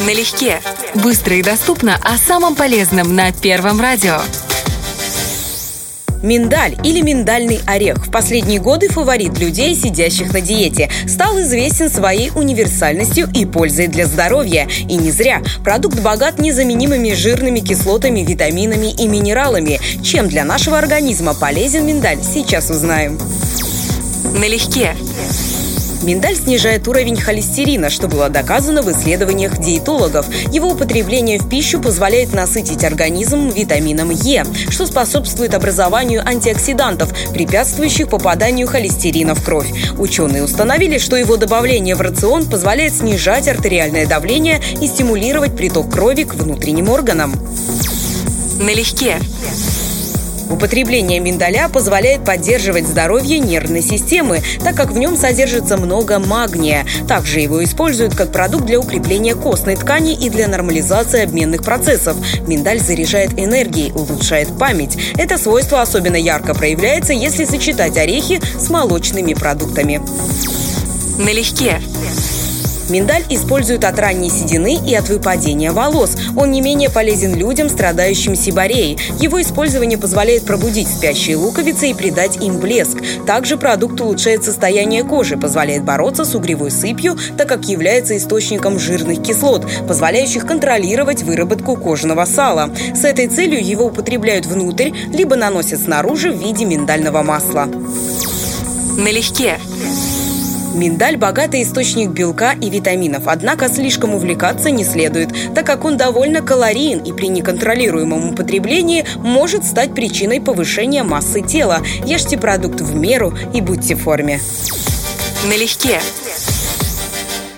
Налегке. Быстро и доступно о самом полезном на Первом радио. Миндаль или миндальный орех в последние годы фаворит людей, сидящих на диете. Стал известен своей универсальностью и пользой для здоровья. И не зря. Продукт богат незаменимыми жирными кислотами, витаминами и минералами. Чем для нашего организма полезен миндаль, сейчас узнаем. Налегке. Миндаль снижает уровень холестерина, что было доказано в исследованиях диетологов. Его употребление в пищу позволяет насытить организм витамином Е, что способствует образованию антиоксидантов, препятствующих попаданию холестерина в кровь. Ученые установили, что его добавление в рацион позволяет снижать артериальное давление и стимулировать приток крови к внутренним органам. Налегке. Употребление миндаля позволяет поддерживать здоровье нервной системы, так как в нем содержится много магния. Также его используют как продукт для укрепления костной ткани и для нормализации обменных процессов. Миндаль заряжает энергией, улучшает память. Это свойство особенно ярко проявляется, если сочетать орехи с молочными продуктами. Налегке. Миндаль используют от ранней седины и от выпадения волос. Он не менее полезен людям, страдающим сибареей. Его использование позволяет пробудить спящие луковицы и придать им блеск. Также продукт улучшает состояние кожи, позволяет бороться с угревой сыпью, так как является источником жирных кислот, позволяющих контролировать выработку кожного сала. С этой целью его употребляют внутрь, либо наносят снаружи в виде миндального масла. Налегке. Миндаль – богатый источник белка и витаминов, однако слишком увлекаться не следует, так как он довольно калориен и при неконтролируемом употреблении может стать причиной повышения массы тела. Ешьте продукт в меру и будьте в форме. Налегке.